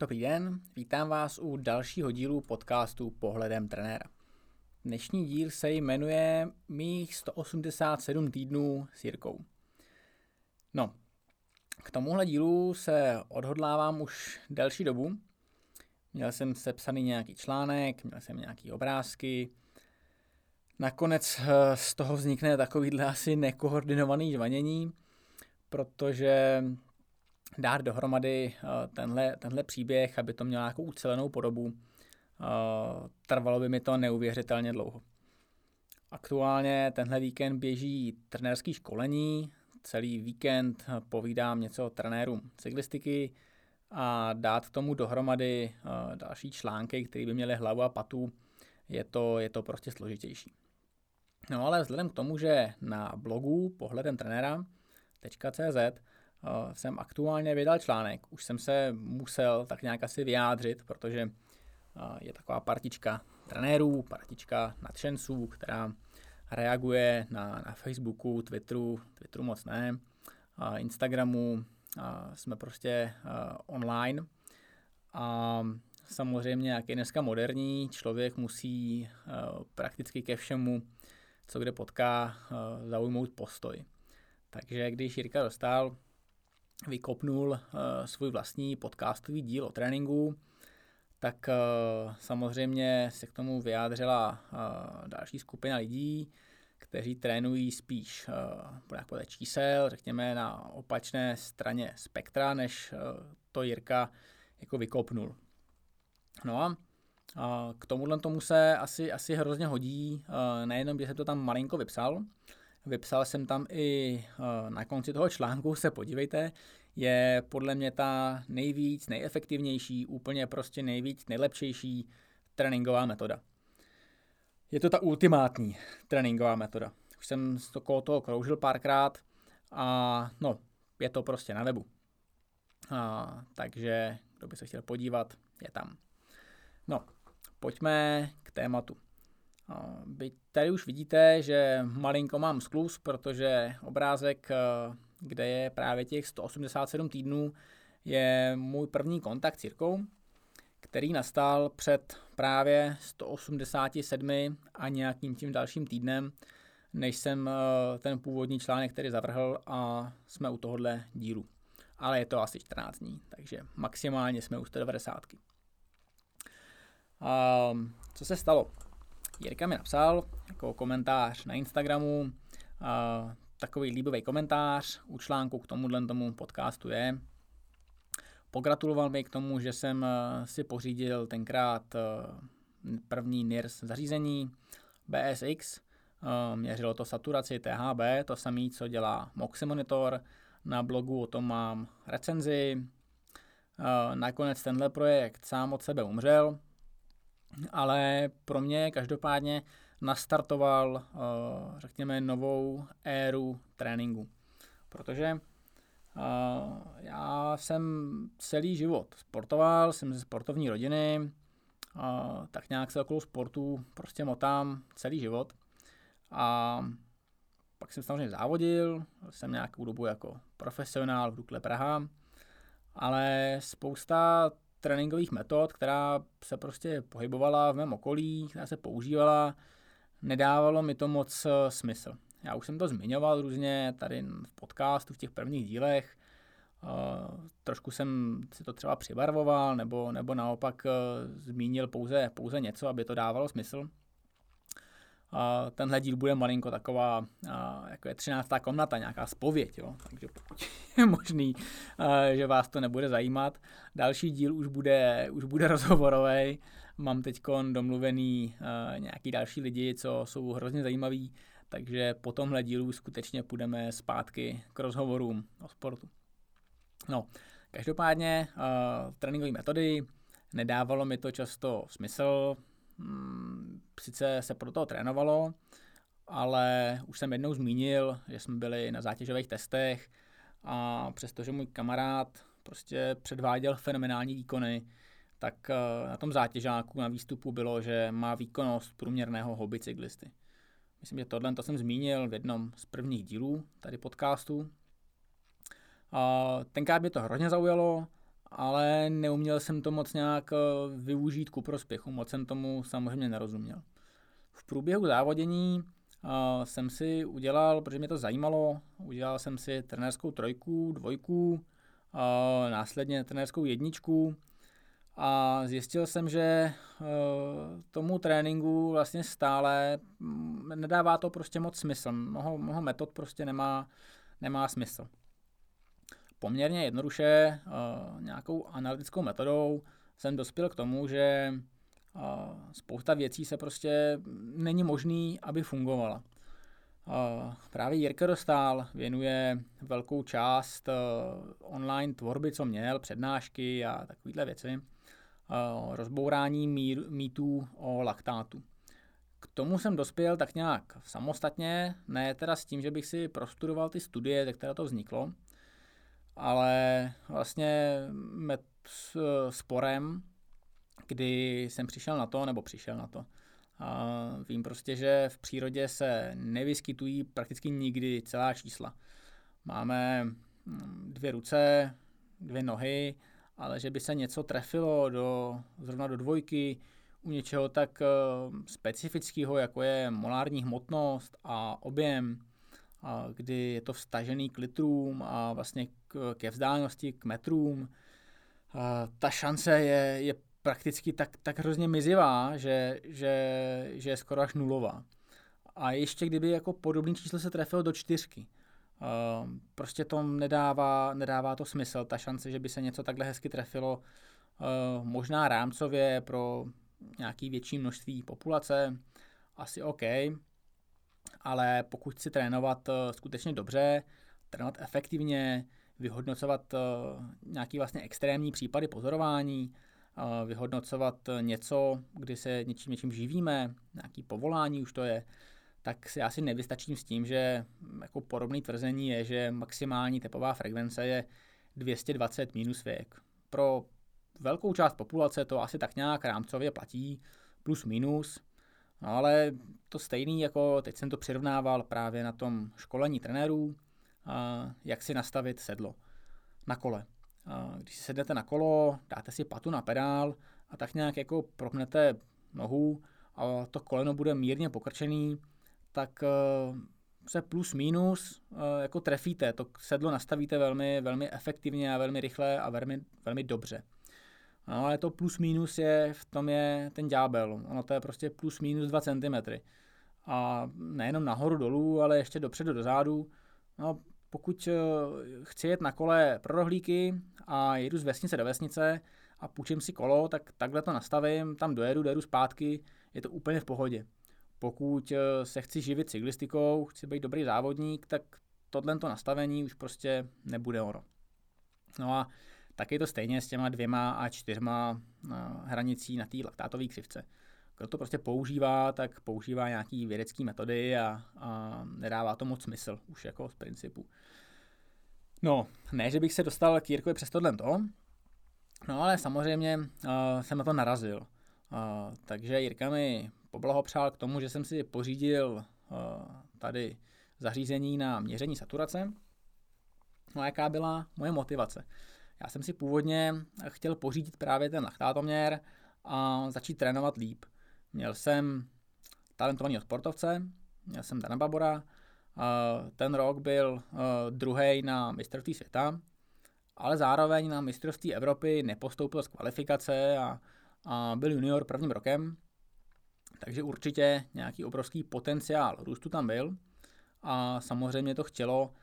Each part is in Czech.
Dobrý den, vítám vás u dalšího dílu podcastu Pohledem trenéra. Dnešní díl se jmenuje Mých 187 týdnů s Jirkou. No, k tomuhle dílu se odhodlávám už delší dobu. Měl jsem sepsaný nějaký článek, měl jsem nějaký obrázky. Nakonec eh, z toho vznikne takovýhle asi nekoordinovaný žvanění, protože dát dohromady eh, tenhle, tenhle příběh, aby to mělo nějakou ucelenou podobu, eh, trvalo by mi to neuvěřitelně dlouho. Aktuálně tenhle víkend běží trenérský školení, celý víkend povídám něco o trenérům cyklistiky a dát k tomu dohromady eh, další články, které by měly hlavu a patu, je to, je to prostě složitější. No ale vzhledem k tomu, že na blogu pohledem trenéra.cz Eh, jsem aktuálně vydal článek. Už jsem se musel tak nějak asi vyjádřit, protože eh, je taková partička trenérů, partička nadšenců, která reaguje na, na Facebooku, Twitteru, Twitteru moc ne, Instagramu, jsme prostě online a samozřejmě, jak je dneska moderní, člověk musí prakticky ke všemu, co kde potká, zaujmout postoj. Takže když Jirka dostal vykopnul uh, svůj vlastní podcastový díl o tréninku, tak uh, samozřejmě se k tomu vyjádřila uh, další skupina lidí, kteří trénují spíš uh, podle čísel, řekněme na opačné straně spektra, než uh, to Jirka jako vykopnul. No a uh, k tomuhle tomu se asi, asi hrozně hodí, uh, nejenom, že jsem to tam malinko vypsal, vypsal jsem tam i uh, na konci toho článku, se podívejte, je podle mě ta nejvíc, nejefektivnější, úplně prostě nejvíc, nejlepšější tréninková metoda. Je to ta ultimátní tréninková metoda. Už jsem to kolo toho kroužil párkrát a no, je to prostě na webu. A, takže kdo by se chtěl podívat, je tam. No, pojďme k tématu. Byť tady už vidíte, že malinko mám sklus, protože obrázek, kde je právě těch 187 týdnů, je můj první kontakt s Jirkou, který nastal před právě 187 a nějakým tím dalším týdnem, než jsem ten původní článek který zavrhl a jsme u tohohle dílu. Ale je to asi 14 dní, takže maximálně jsme u 190. A co se stalo? Jirka mi napsal jako komentář na Instagramu, uh, takový líbivý komentář u článku k tomuhle tomu podcastu je. Pogratuloval mi k tomu, že jsem uh, si pořídil tenkrát uh, první NIRS zařízení BSX, uh, měřilo to saturaci THB, to samé, co dělá Moxie Monitor, na blogu o tom mám recenzi. Nakonec tenhle projekt sám od sebe umřel, ale pro mě každopádně nastartoval, eh, řekněme, novou éru tréninku. Protože eh, já jsem celý život sportoval, jsem ze sportovní rodiny, eh, tak nějak se okolo sportu prostě motám celý život. A pak jsem samozřejmě závodil, jsem nějakou dobu jako profesionál v Dukle Praha, ale spousta tréninkových metod, která se prostě pohybovala v mém okolí, která se používala, nedávalo mi to moc eh, smysl. Já už jsem to zmiňoval různě tady v podcastu, v těch prvních dílech. Uh, trošku jsem si to třeba přibarvoval, nebo, nebo naopak uh, zmínil pouze, pouze něco, aby to dávalo smysl. Uh, tenhle díl bude malinko taková, uh, jako je 13. komnata, nějaká spověď, jo? takže pokud je možný, uh, že vás to nebude zajímat. Další díl už bude, už bude rozhovorový. Mám teď domluvený uh, nějaký další lidi, co jsou hrozně zajímaví, takže po tomhle dílu skutečně půjdeme zpátky k rozhovorům o sportu. No, každopádně tréninkové metody, nedávalo mi to často smysl, sice se pro toho trénovalo, ale už jsem jednou zmínil, že jsme byli na zátěžových testech a přestože můj kamarád prostě předváděl fenomenální výkony, tak eh, na tom zátěžáku na výstupu bylo, že má výkonnost průměrného hobby cyklisty. Myslím, že tohle to jsem zmínil v jednom z prvních dílů tady podcastu. Tenkrát mě to hrozně zaujalo ale neuměl jsem to moc nějak využít ku prospěchu, moc jsem tomu samozřejmě nerozuměl. V průběhu závodění uh, jsem si udělal, protože mě to zajímalo, udělal jsem si trenérskou trojku, dvojku, uh, následně trenérskou jedničku a zjistil jsem, že tomu tréninku vlastně stále mm, nedává to prostě moc smysl. Mnoho, mnoho metod prostě nemá, nemá smysl. Poměrně jednoduše uh, nějakou analytickou metodou jsem dospěl k tomu, že a spousta věcí se prostě není možný, aby fungovala. A právě Jirka Dostál věnuje velkou část online tvorby, co měl, přednášky a takovéhle věci, rozbourání mýtů o laktátu. K tomu jsem dospěl tak nějak samostatně, ne teda s tím, že bych si prostudoval ty studie, ze které to vzniklo, ale vlastně med sporem kdy jsem přišel na to, nebo přišel na to. A vím prostě, že v přírodě se nevyskytují prakticky nikdy celá čísla. Máme hm, dvě ruce, dvě nohy, ale že by se něco trefilo do, zrovna do dvojky, u něčeho tak hm, specifického, jako je molární hmotnost a objem, kdy je to vstažený k litrům a vlastně k, ke vzdálenosti, k metrům, ta šance je, je prakticky tak, tak hrozně mizivá, že, že, že je skoro až nulová. A ještě kdyby jako podobný číslo se trefilo do čtyřky, prostě to nedává, nedává to smysl, ta šance, že by se něco takhle hezky trefilo, možná rámcově pro nějaký větší množství populace, asi OK, ale pokud chci trénovat uh, skutečně dobře, trénovat efektivně, vyhodnocovat uh, nějaký vlastně extrémní případy pozorování, vyhodnocovat něco, kdy se něčím, něčím živíme, nějaký povolání už to je, tak si asi nevystačím s tím, že jako podobné tvrzení je, že maximální tepová frekvence je 220 minus věk. Pro velkou část populace to asi tak nějak rámcově platí, plus minus, ale to stejný, jako teď jsem to přirovnával právě na tom školení trenérů, jak si nastavit sedlo na kole. Když si sednete na kolo, dáte si patu na pedál a tak nějak jako propnete nohu a to koleno bude mírně pokrčený, tak eh, se plus minus eh, jako trefíte, to sedlo nastavíte velmi, velmi efektivně a velmi rychle a velmi, velmi dobře. No, ale to plus minus je, v tom je ten ďábel. Ono to je prostě plus minus 2 cm. A nejenom nahoru dolů, ale ještě dopředu dozadu. No, pokud eh, chci jet na kole pro rohlíky a jedu z vesnice do vesnice a půjčím si kolo, tak takhle to nastavím, tam dojedu, dojedu zpátky, je to úplně v pohodě. Pokud eh, se chci živit cyklistikou, chci být dobrý závodník, tak tohle to nastavení už prostě nebude ono. No a tak je to stejně s těma dvěma a čtyřma eh, hranicí na té laktátové křivce. Kdo to prostě používá, tak používá nějaký vědecké metody a, a nedává to moc smysl už jako z principu. No, ne, že bych se dostal k Jirkovi přes tohle to, no ale samozřejmě uh, jsem na to narazil. Uh, takže Jirka mi poblahopřál k tomu, že jsem si pořídil uh, tady zařízení na měření saturace. No a jaká byla moje motivace? Já jsem si původně chtěl pořídit právě ten laktátoměr a začít trénovat líp. Měl jsem talentovaného sportovce, měl jsem Dana Babora, ten rok byl druhý na mistrovství světa, ale zároveň na mistrovství Evropy nepostoupil z kvalifikace a, a byl junior prvním rokem, takže určitě nějaký obrovský potenciál růstu tam byl a samozřejmě to chtělo,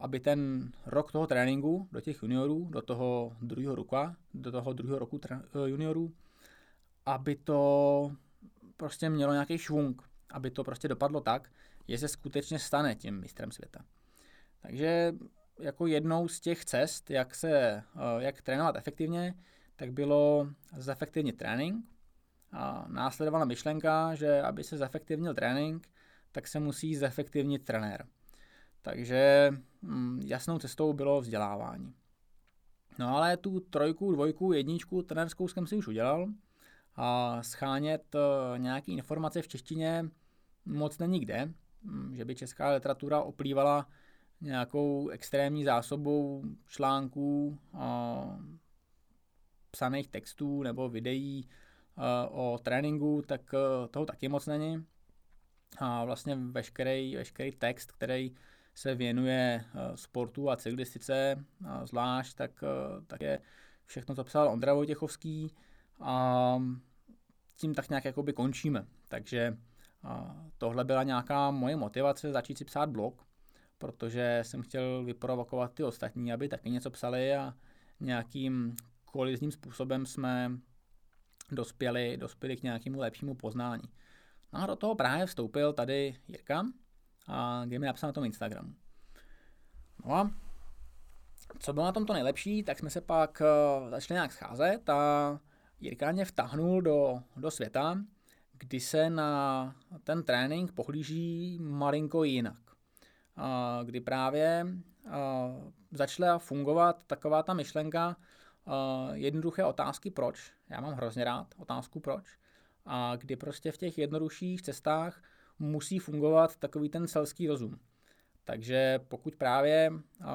aby ten rok toho tréninku do těch juniorů, do toho druhého roku, do toho druhého roku juniorů, aby to prostě mělo nějaký švung, aby to prostě dopadlo tak, že se skutečně stane tím mistrem světa. Takže jako jednou z těch cest, jak, se, eh, jak trénovat efektivně, tak bylo zefektivnit trénink. A následovala myšlenka, že aby se zefektivnil trénink, tak se musí zefektivnit trenér. Takže hm, jasnou cestou bylo vzdělávání. No ale tu trojku, dvojku, jedničku trenérskou jsem si už udělal a schánět eh, nějaké informace v češtině moc není kde, hm, že by česká literatura oplývala nějakou extrémní zásobou článků, psaných textů nebo videí o tréninku, tak toho taky moc není. A vlastně veškerý, veškerý text, který se věnuje sportu a cyklistice zvlášť, tak, tak je všechno, co psal Ondra Vojtěchovský a tím tak nějak jakoby končíme. Takže tohle byla nějaká moje motivace začít si psát blog, protože jsem chtěl vyprovokovat ty ostatní, aby taky něco psali a nějakým kolizním způsobem jsme dospěli, dospěli k nějakému lepšímu poznání. No a do toho právě vstoupil tady Jirka, a kde mi napsal na tom Instagramu. No a co bylo na tom to nejlepší, tak jsme se pak uh, začali nějak scházet a Jirka mě vtahnul do, do světa, kdy se na ten trénink pohlíží malinko jinak. Uh, kdy právě uh, začala fungovat taková ta myšlenka uh, jednoduché otázky proč. Já mám hrozně rád otázku proč. A kdy prostě v těch jednodušších cestách musí fungovat takový ten selský rozum. Takže pokud právě uh,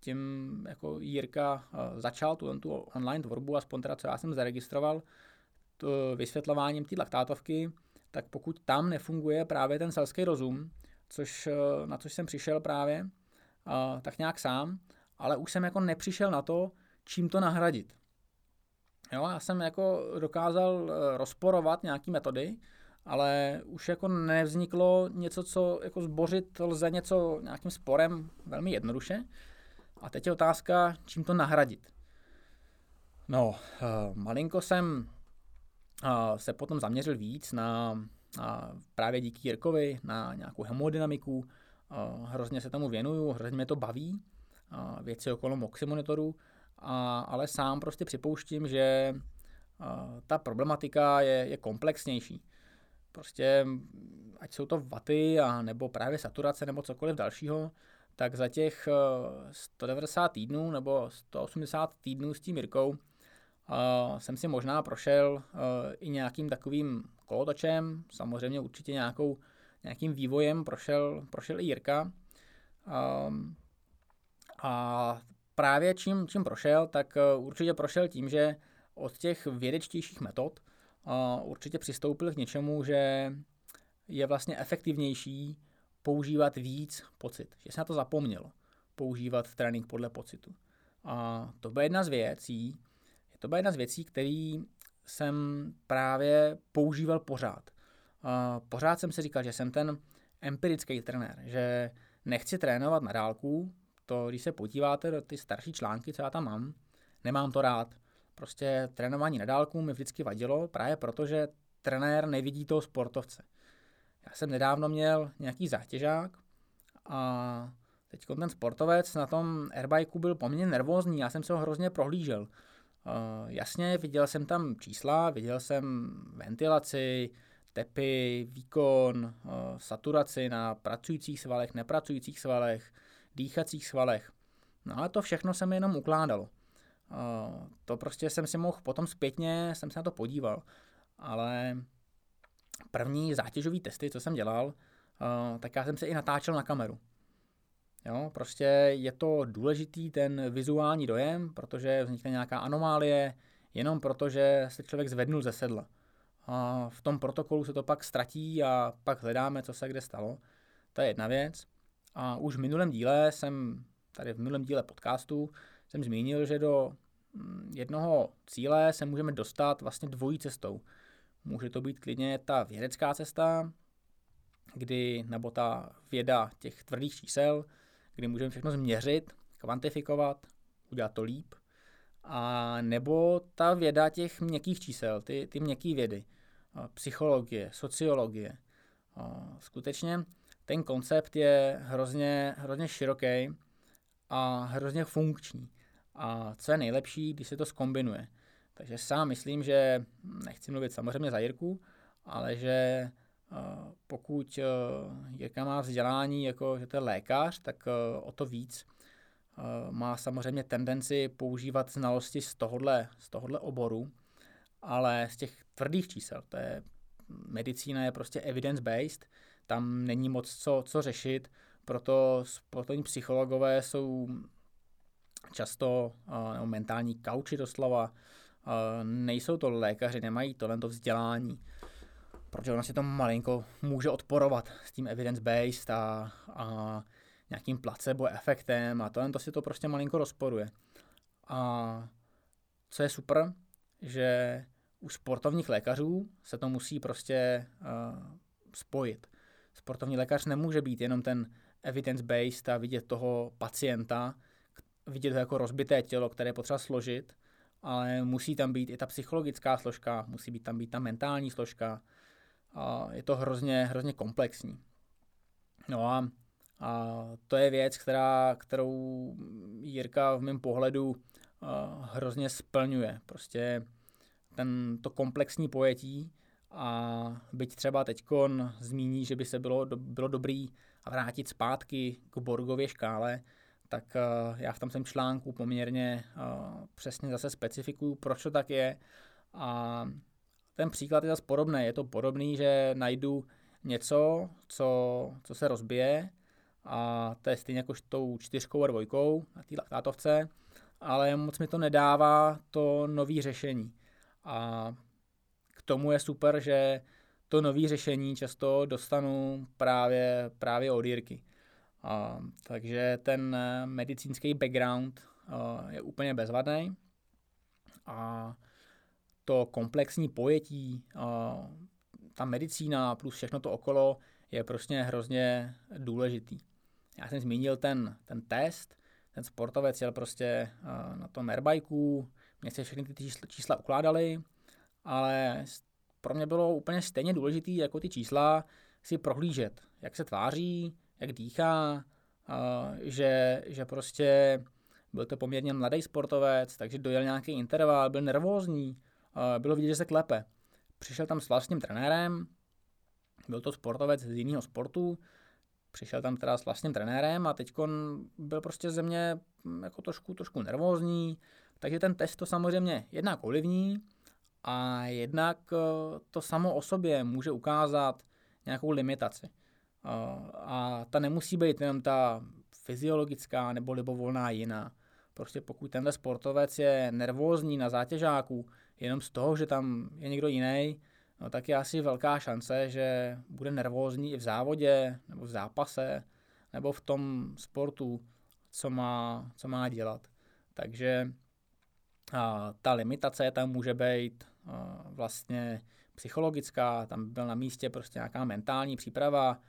tím jako Jirka eh, začal tu, tu online tvorbu, aspoň teda co já jsem zaregistroval, to vysvětlováním té laktátovky, tak pokud tam nefunguje právě ten selský rozum, což, eh, na což jsem přišel právě, eh, tak nějak sám, ale už jsem jako nepřišel na to, čím to nahradit. Jo, já jsem jako dokázal rozporovat nějaké metody, ale už jako nevzniklo něco, co jako zbořit lze něco nějakým sporem velmi jednoduše. A teď je otázka, čím to nahradit. No, uh, malinko jsem uh, se potom zaměřil víc na uh, právě díky Jirkovi na nějakou hemodynamiku. Uh, hrozně se tomu věnuju, hrozně mě to baví, věci okolo moximonitoru, a, ale sám prostě připouštím, že ta problematika je, je komplexnější. Prostě ať jsou to vaty a nebo právě saturace nebo cokoliv dalšího, tak za těch 190 eh, týdnů nebo 180 týdnů s tím Mirkou uh, jsem si možná prošel uh, i nějakým takovým kolotočem, samozřejmě určitě nějakou, nějakým vývojem prošel, prošel i Jirka. Um, a právě čím, čím prošel, tak určitě prošel tím, že od těch vědečtějších metod určitě přistoupil k něčemu, že je vlastně efektivnější používat víc pocit, že se na to zapomněl používat trénink podle pocitu. A to byla jedna z věcí, to byla jedna z věcí, který jsem právě používal pořád. A pořád jsem si říkal, že jsem ten empirický trenér, že nechci trénovat na dálku, to, když se podíváte do ty starší články, co já tam mám, nemám to rád. Prostě trénování na dálku mi vždycky vadilo, právě proto, že trenér nevidí toho sportovce. Já jsem nedávno měl nějaký zátěžák a teď ten sportovec na tom airbikeu byl poměrně nervózní, já jsem se ho hrozně prohlížel. Uh, jasně, viděl jsem tam čísla, viděl jsem ventilaci, tepy, výkon, uh, saturaci na pracujících svalech, nepracujících svalech, dýchacích svalech. No ale to všechno se mi jenom ukládalo. Uh, to prostě jsem si mohl potom zpětně, jsem se na to podíval. Ale první zátěžové testy, co jsem dělal, uh, tak já jsem se i natáčel na kameru. Jo, prostě je to důležitý ten vizuální dojem, protože vznikne nějaká anomálie, jenom protože se člověk zvednul ze sedla. A v tom protokolu se to pak ztratí a pak hledáme, co se kde stalo. To je jedna věc. A už v minulém díle jsem, tady v minulém díle podcastu, jsem zmínil, že do mm, jednoho cíle se můžeme dostat vlastně dvojí cestou. Může to být klidně ta vědecká cesta, kdy, nebo ta věda těch tvrdých čísel, kdy můžeme všechno změřit, kvantifikovat, udělat to líp. A nebo ta věda těch měkkých čísel, ty, ty měkké vědy, psychologie, sociologie. Skutečně ten koncept je hrozně, hrozně široký a hrozně funkční. A co je nejlepší, když se to skombinuje. Takže sám myslím, že nechci mluvit samozřejmě za Jirku, ale že eh, pokud eh, Jirka má vzdělání, jako že to je lékař, tak eh, o to víc má samozřejmě tendenci používat znalosti z tohohle, z tohohle oboru, ale z těch tvrdých čísel, to je medicína je prostě evidence-based, tam není moc co, co řešit, proto sportovní psychologové jsou často nebo mentální kauči doslova, nejsou to lékaři, nemají to vzdělání, protože ono si to malinko může odporovat s tím evidence-based a, a nějakým placebo efektem a tohle to si to prostě malinko rozporuje. A co je super, že u sportovních lékařů se to musí prostě uh, spojit. Sportovní lékař nemůže být jenom ten evidence-based a vidět toho pacienta, vidět ho jako rozbité tělo, které potřeba složit, ale musí tam být i ta psychologická složka, musí být tam být ta mentální složka. A je to hrozně, hrozně komplexní. No a, a to je věc, která, kterou Jirka v mém pohledu hrozně splňuje. Prostě ten, to komplexní pojetí a byť třeba teďkon zmíní, že by se bylo, do, bylo dobrý vrátit zpátky k Borgově škále, tak uh, já v tom jsem článku poměrně uh, přesně zase specifikuju, proč to tak je. A ten příklad je zase podobný. Je to podobný, že najdu něco, co, co se rozbije, a to je stejně jako s tou čtyřkou a dvojkou na té laktátovce, ale moc mi to nedává to nový řešení. A k tomu je super, že to nový řešení často dostanu právě, právě od Jirky. Takže ten eh, medicínský background eh, je úplně bezvadný. A to komplexní pojetí, a, ta medicína plus všechno to okolo je prostě hrozně důležitý. Já jsem zmínil ten, ten test, ten sportovec jel prostě na tom airbajku, mě se všechny ty čísla ukládali, ale pro mě bylo úplně stejně důležité jako ty čísla si prohlížet, jak se tváří, jak dýchá, že, že prostě byl to poměrně mladý sportovec, takže dojel nějaký interval, byl nervózní, bylo vidět, že se klepe. Přišel tam s vlastním trenérem, byl to sportovec z jiného sportu, přišel tam teda s vlastním trenérem a teď byl prostě ze mě hm, jako trošku, trošku nervózní, takže ten test to samozřejmě jednak ovlivní a jednak eh, to samo o sobě může ukázat nějakou limitaci. A ta nemusí být jenom ta fyziologická nebo libovolná jiná. Prostě pokud tenhle sportovec je nervózní na zátěžáku, jenom z toho, že tam je někdo jiný, no tak je asi velká šance, že bude nervózní i v závodě, nebo v zápase, nebo v tom sportu, co má, co má dělat. Takže a, ta limitace tam může být a, vlastně psychologická, tam byl na místě prostě nějaká mentální příprava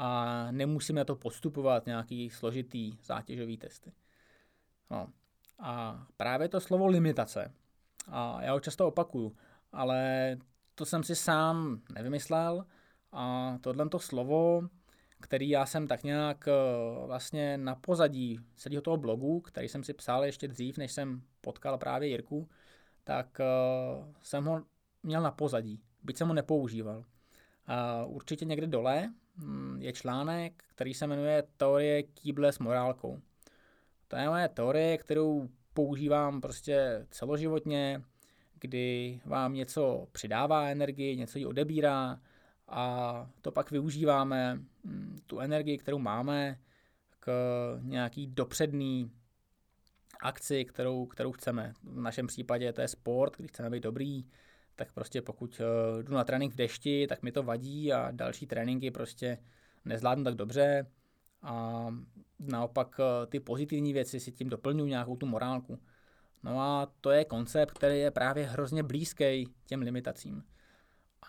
a nemusíme to postupovat nějaký složitý zátěžový testy. No. A právě to slovo limitace, a já ho často opakuju, ale to jsem si sám nevymyslel a tohle to slovo, který já jsem tak nějak eh, vlastně na pozadí celého toho blogu, který jsem si psal ještě dřív, než jsem potkal právě Jirku, tak uh, jsem ho měl na pozadí, byť jsem ho nepoužíval. Určitě někde dole um, je článek, který se jmenuje Teorie kýble s morálkou. To je moje teorie, kterou používám prostě celoživotně, kdy vám něco přidává energii, něco ji odebírá a to pak využíváme, mm, tu energii, kterou máme, k nějaký dopředný akci, kterou, kterou chceme. V našem případě to je sport, když chceme být dobrý, tak prostě pokud eh, jdu na trénink v dešti, tak mi to vadí a další tréninky prostě nezvládnu tak dobře a naopak eh, ty pozitivní věci si tím doplňují nějakou tu morálku. No a to je koncept, který je právě hrozně blízký těm limitacím.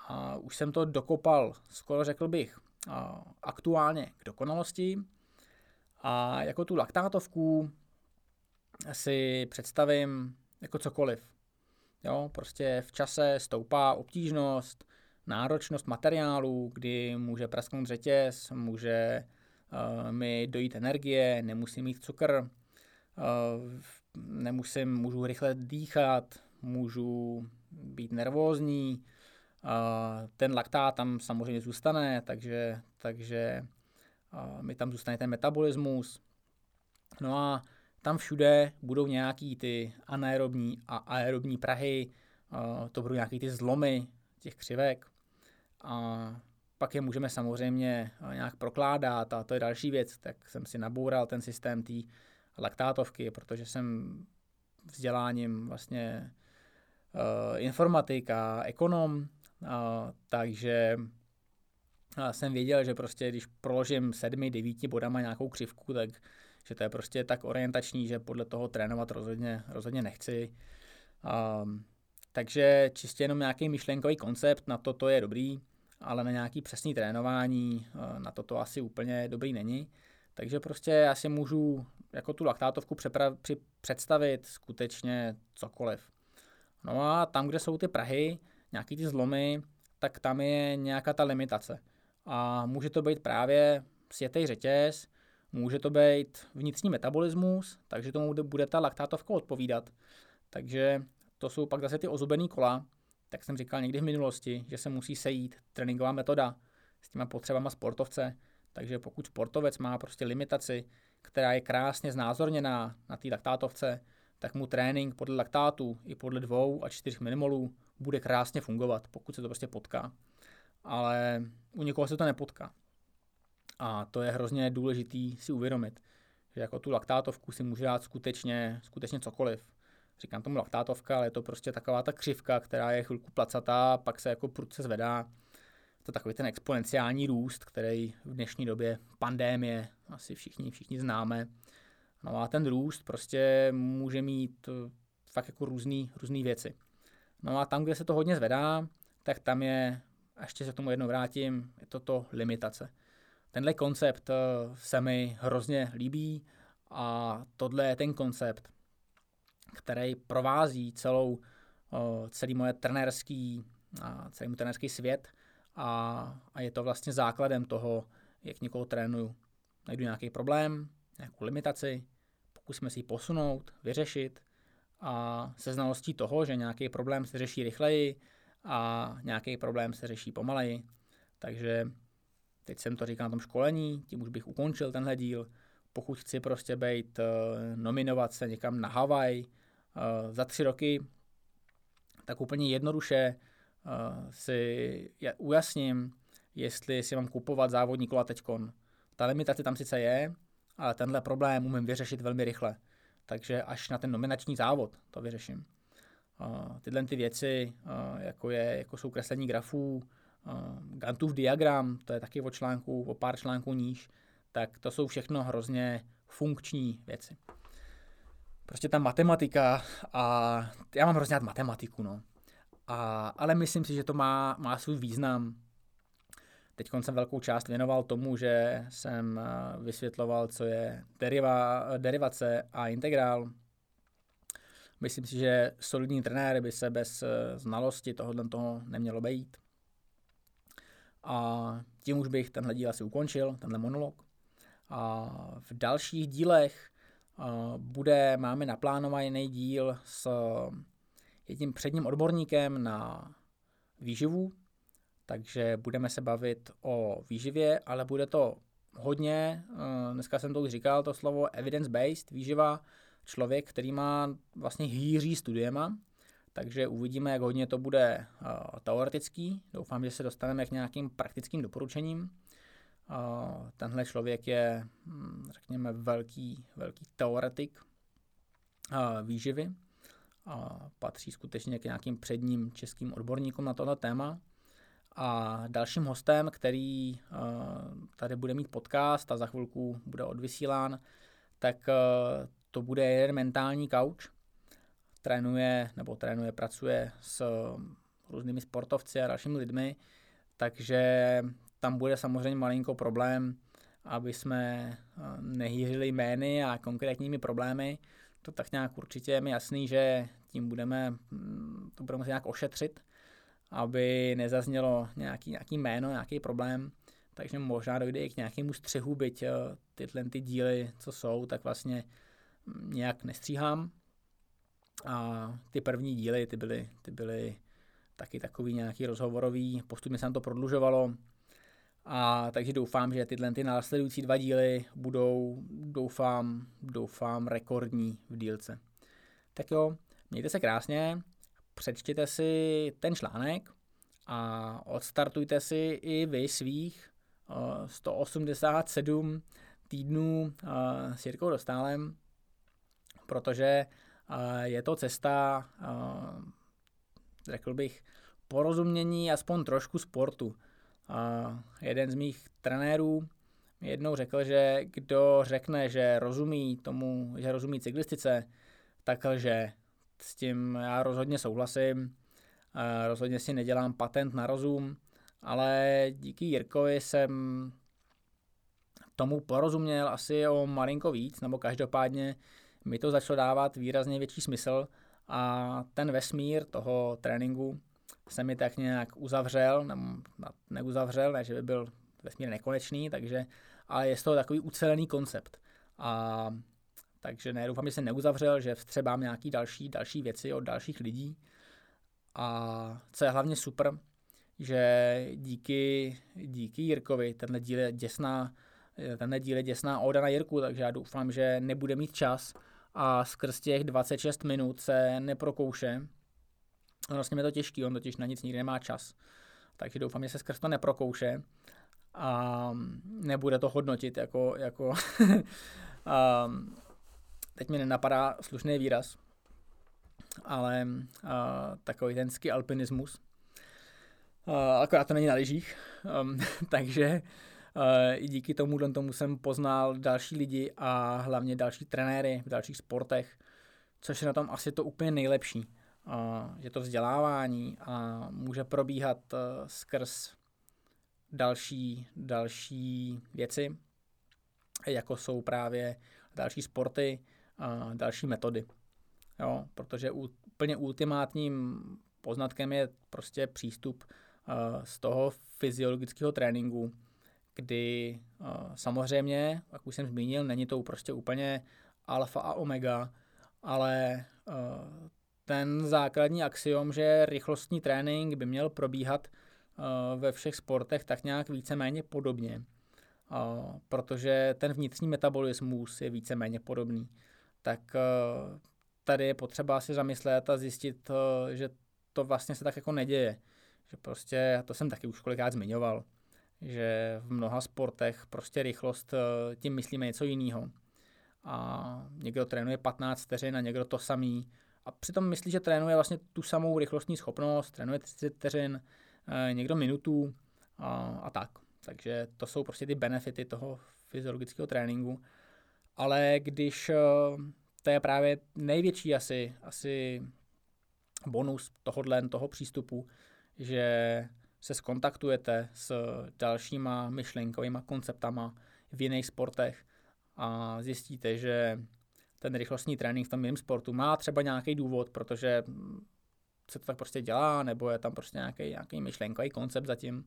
A už jsem to dokopal, skoro řekl bych, aktuálně k dokonalosti. A jako tu laktátovku si představím jako cokoliv. Jo, prostě v čase stoupá obtížnost, náročnost materiálu, kdy může prasknout řetěz, může uh, mi dojít energie, nemusím mít cukr, uh, nemusím, můžu rychle dýchat, můžu být nervózní, ten laktát tam samozřejmě zůstane, takže, takže mi tam zůstane ten metabolismus. No a tam všude budou nějaký ty anaerobní a aerobní prahy, to budou nějaký ty zlomy těch křivek. A pak je můžeme samozřejmě nějak prokládat a to je další věc, tak jsem si naboural ten systém té laktátovky, protože jsem vzděláním vlastně uh, informatik a ekonom, uh, takže jsem věděl, že prostě když proložím sedmi, devíti bodama nějakou křivku, tak že to je prostě tak orientační, že podle toho trénovat rozhodně, rozhodně nechci. Um, takže čistě jenom nějaký myšlenkový koncept, na to to je dobrý, ale na nějaký přesný trénování, na to to asi úplně dobrý není. Takže prostě já si můžu jako tu laktátovku přepra- při- představit skutečně cokoliv. No a tam, kde jsou ty Prahy, nějaký ty zlomy, tak tam je nějaká ta limitace. A může to být právě světej řetěz, může to být vnitřní metabolismus, takže tomu bude ta laktátovka odpovídat. Takže to jsou pak zase ty ozubený kola, tak jsem říkal někdy v minulosti, že se musí sejít tréninková metoda s těma potřebama sportovce, takže pokud sportovec má prostě limitaci, která je krásně znázorněná na té laktátovce, tak mu trénink podle laktátu i podle dvou a čtyř minimolů bude krásně fungovat, pokud se to prostě potká. Ale u někoho se to nepotká. A to je hrozně důležitý si uvědomit, že jako tu laktátovku si může dát skutečně, skutečně cokoliv. Říkám tomu laktátovka, ale je to prostě taková ta křivka, která je chvilku placatá, pak se jako prudce zvedá to takový ten exponenciální růst, který v dnešní době pandémie asi všichni, všichni známe. No a ten růst prostě může mít eh, fakt jako různý, různý věci. No a tam, kde se to hodně zvedá, tak tam je, a ještě se k tomu jednou vrátím, je to to limitace. Tenhle koncept eh, se mi hrozně líbí a tohle je ten koncept, který provází celou, eh, celý moje trenérský, celý můj trenérský svět a, a je to vlastně základem toho, jak někoho trénuju. Najdu nějaký problém, nějakou limitaci, pokusíme si ji posunout, vyřešit a se znalostí toho, že nějaký problém se řeší rychleji a nějaký problém se řeší pomaleji. Takže teď jsem to říkal na tom školení, tím už bych ukončil tenhle díl. Pokud chci prostě být, eh, nominovat se někam na Havaj eh, za tři roky, tak úplně jednoduše si ujasním, jestli si mám kupovat závodní kola teďkon. Ta limitace tam sice je, ale tenhle problém umím vyřešit velmi rychle. Takže až na ten nominační závod to vyřeším. tyhle ty věci, jako, je, jako jsou kreslení grafů, Gantův diagram, to je taky o článku, o pár článků níž, tak to jsou všechno hrozně funkční věci. Prostě ta matematika a já mám hrozně rád matematiku, no. A, ale myslím si, že to má, má svůj význam. Teď jsem velkou část věnoval tomu, že jsem eh, vysvětloval, co je deriva, derivace a integrál. Myslím si, že solidní trenér by se bez eh, znalosti tohohle toho nemělo být. A tím už bych tenhle díl asi ukončil, tenhle monolog. A v dalších dílech bude, máme naplánovaný díl s jedním předním odborníkem na výživu, takže budeme se bavit o výživě, ale bude to hodně, eh, dneska jsem to už říkal, to slovo evidence-based, výživa, člověk, který má vlastně hýří studiema, takže uvidíme, jak hodně to bude eh, teoretický. Doufám, že se dostaneme k nějakým praktickým doporučením. Eh, tenhle člověk je, hm, řekněme, velký, velký teoretik výživy a patří skutečně k nějakým předním českým odborníkům na tohle téma. A dalším hostem, který uh, tady bude mít podcast a za chvilku bude odvysílán, tak uh, to bude jeden mentální couch. Trénuje, nebo trénuje, pracuje s různými sportovci a dalšími lidmi, takže tam bude samozřejmě malinko problém, aby jsme nehýřili jmény a konkrétními problémy, to tak nějak určitě je mi jasný, že tím budeme, mm, to budeme muset nějak ošetřit, aby nezaznělo nějaký, nějaký jméno, nějaký problém, takže možná dojde i k nějakému střihu, byť eh, tyhle ty díly, co jsou, tak vlastně mm, nějak nestříhám. A ty první díly, ty byly, ty byly taky takový nějaký rozhovorový, postupně se nám to prodlužovalo, a takže doufám, že tyhle ty následující dva díly budou, doufám, doufám, rekordní v dílce. Tak jo, mějte se krásně, přečtěte si ten článek a odstartujte si i vy svých 187 týdnů s Jirkou Dostálem, protože je to cesta, řekl bych, porozumění aspoň trošku sportu. Jeden z mých trenérů jednou řekl, že kdo řekne, že rozumí tomu, že rozumí cyklistice, tak lže. S tím já rozhodně souhlasím. Rozhodně si nedělám patent na rozum, ale díky Jirkovi jsem tomu porozuměl asi o malinko víc, nebo každopádně mi to začalo dávat výrazně větší smysl a ten vesmír toho tréninku se mi tak nějak uzavřel, nebo neuzavřel, ne, že by byl vesmír nekonečný, takže, ale je to takový ucelený koncept. A takže ne, doufám, že se neuzavřel, že vstřebám nějaký další, další věci od dalších lidí. A co je hlavně super, že díky, díky Jirkovi tenhle díl je děsná, tenhle díl je děsná oda na Jirku, takže já doufám, že nebude mít čas a skrz těch 26 minut se neprokouše. Vlastně je to těžký, on totiž na nic nikdy nemá čas. Takže doufám, že se skrz to neprokouše a nebude to hodnotit jako, jako um, teď mi nenapadá slušný výraz, ale uh, takový ten ski alpinismus. Uh, akorát to není na lyžích, um, takže i díky tomu tomu jsem poznal další lidi a hlavně další trenéry v dalších sportech, což je na tom asi to úplně nejlepší. Uh, že to vzdělávání a může probíhat uh, skrz další, další věci, jako jsou právě další sporty, a další metody. Jo, protože úplně ultimátním poznatkem je prostě přístup z toho fyziologického tréninku, kdy samozřejmě, jak už jsem zmínil, není to prostě úplně alfa a omega, ale ten základní axiom, že rychlostní trénink by měl probíhat ve všech sportech tak nějak víceméně podobně, protože ten vnitřní metabolismus je víceméně podobný tak eh, tady je potřeba si zamyslet a zjistit, eh, že to vlastně se tak jako neděje. Že prostě, to jsem taky už kolikrát zmiňoval, že v mnoha sportech prostě rychlost, eh, tím myslíme něco jiného. A někdo trénuje 15 vteřin a někdo to samý. A přitom myslí, že trénuje vlastně tu samou rychlostní schopnost, trénuje 30 vteřin, někdo minutu a, a tak. Takže to jsou prostě ty benefity toho fyziologického tréninku ale když eh, to je právě největší asi, asi bonus tohohle, toho přístupu, že se skontaktujete s dalšíma myšlenkovými konceptama v jiných sportech a zjistíte, že ten rychlostní trénink v tom jiném sportu má třeba nějaký důvod, protože se to tak prostě dělá, nebo je tam prostě nějaký, nějaký myšlenkový koncept zatím.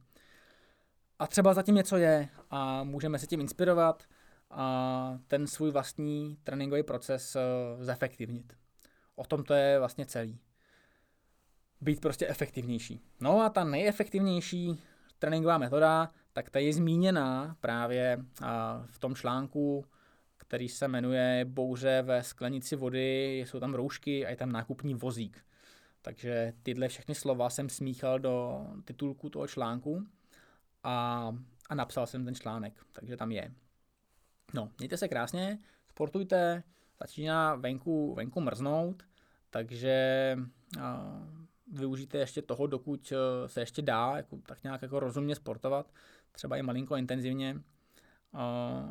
A třeba zatím něco je a můžeme se tím inspirovat a ten svůj vlastní tréninkový proces uh, zefektivnit. O tom to je vlastně celý. Být prostě efektivnější. No a ta nejefektivnější tréninková metoda, tak ta je zmíněná právě v tom článku, který se jmenuje Bouře ve sklenici vody, jsou tam roušky a je tam nákupní vozík. Takže tyhle všechny slova jsem smíchal do titulku toho článku a, a napsal jsem ten článek, takže tam je. No, mějte se krásně, sportujte, začíná venku, venku mrznout, takže uh, využijte ještě toho, dokud uh, se ještě dá, jako, tak nějak jako rozumně sportovat, třeba i malinko intenzivně. Uh,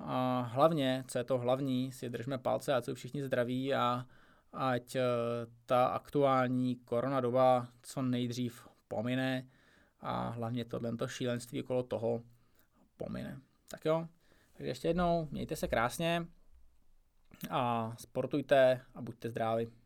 a hlavně, co je to hlavní, si držme palce, ať jsou všichni zdraví a ať uh, ta aktuální korona doba co nejdřív pomine a hlavně tohle šílenství okolo toho pomine. Tak jo, takže ještě jednou, mějte se krásně a sportujte a buďte zdraví.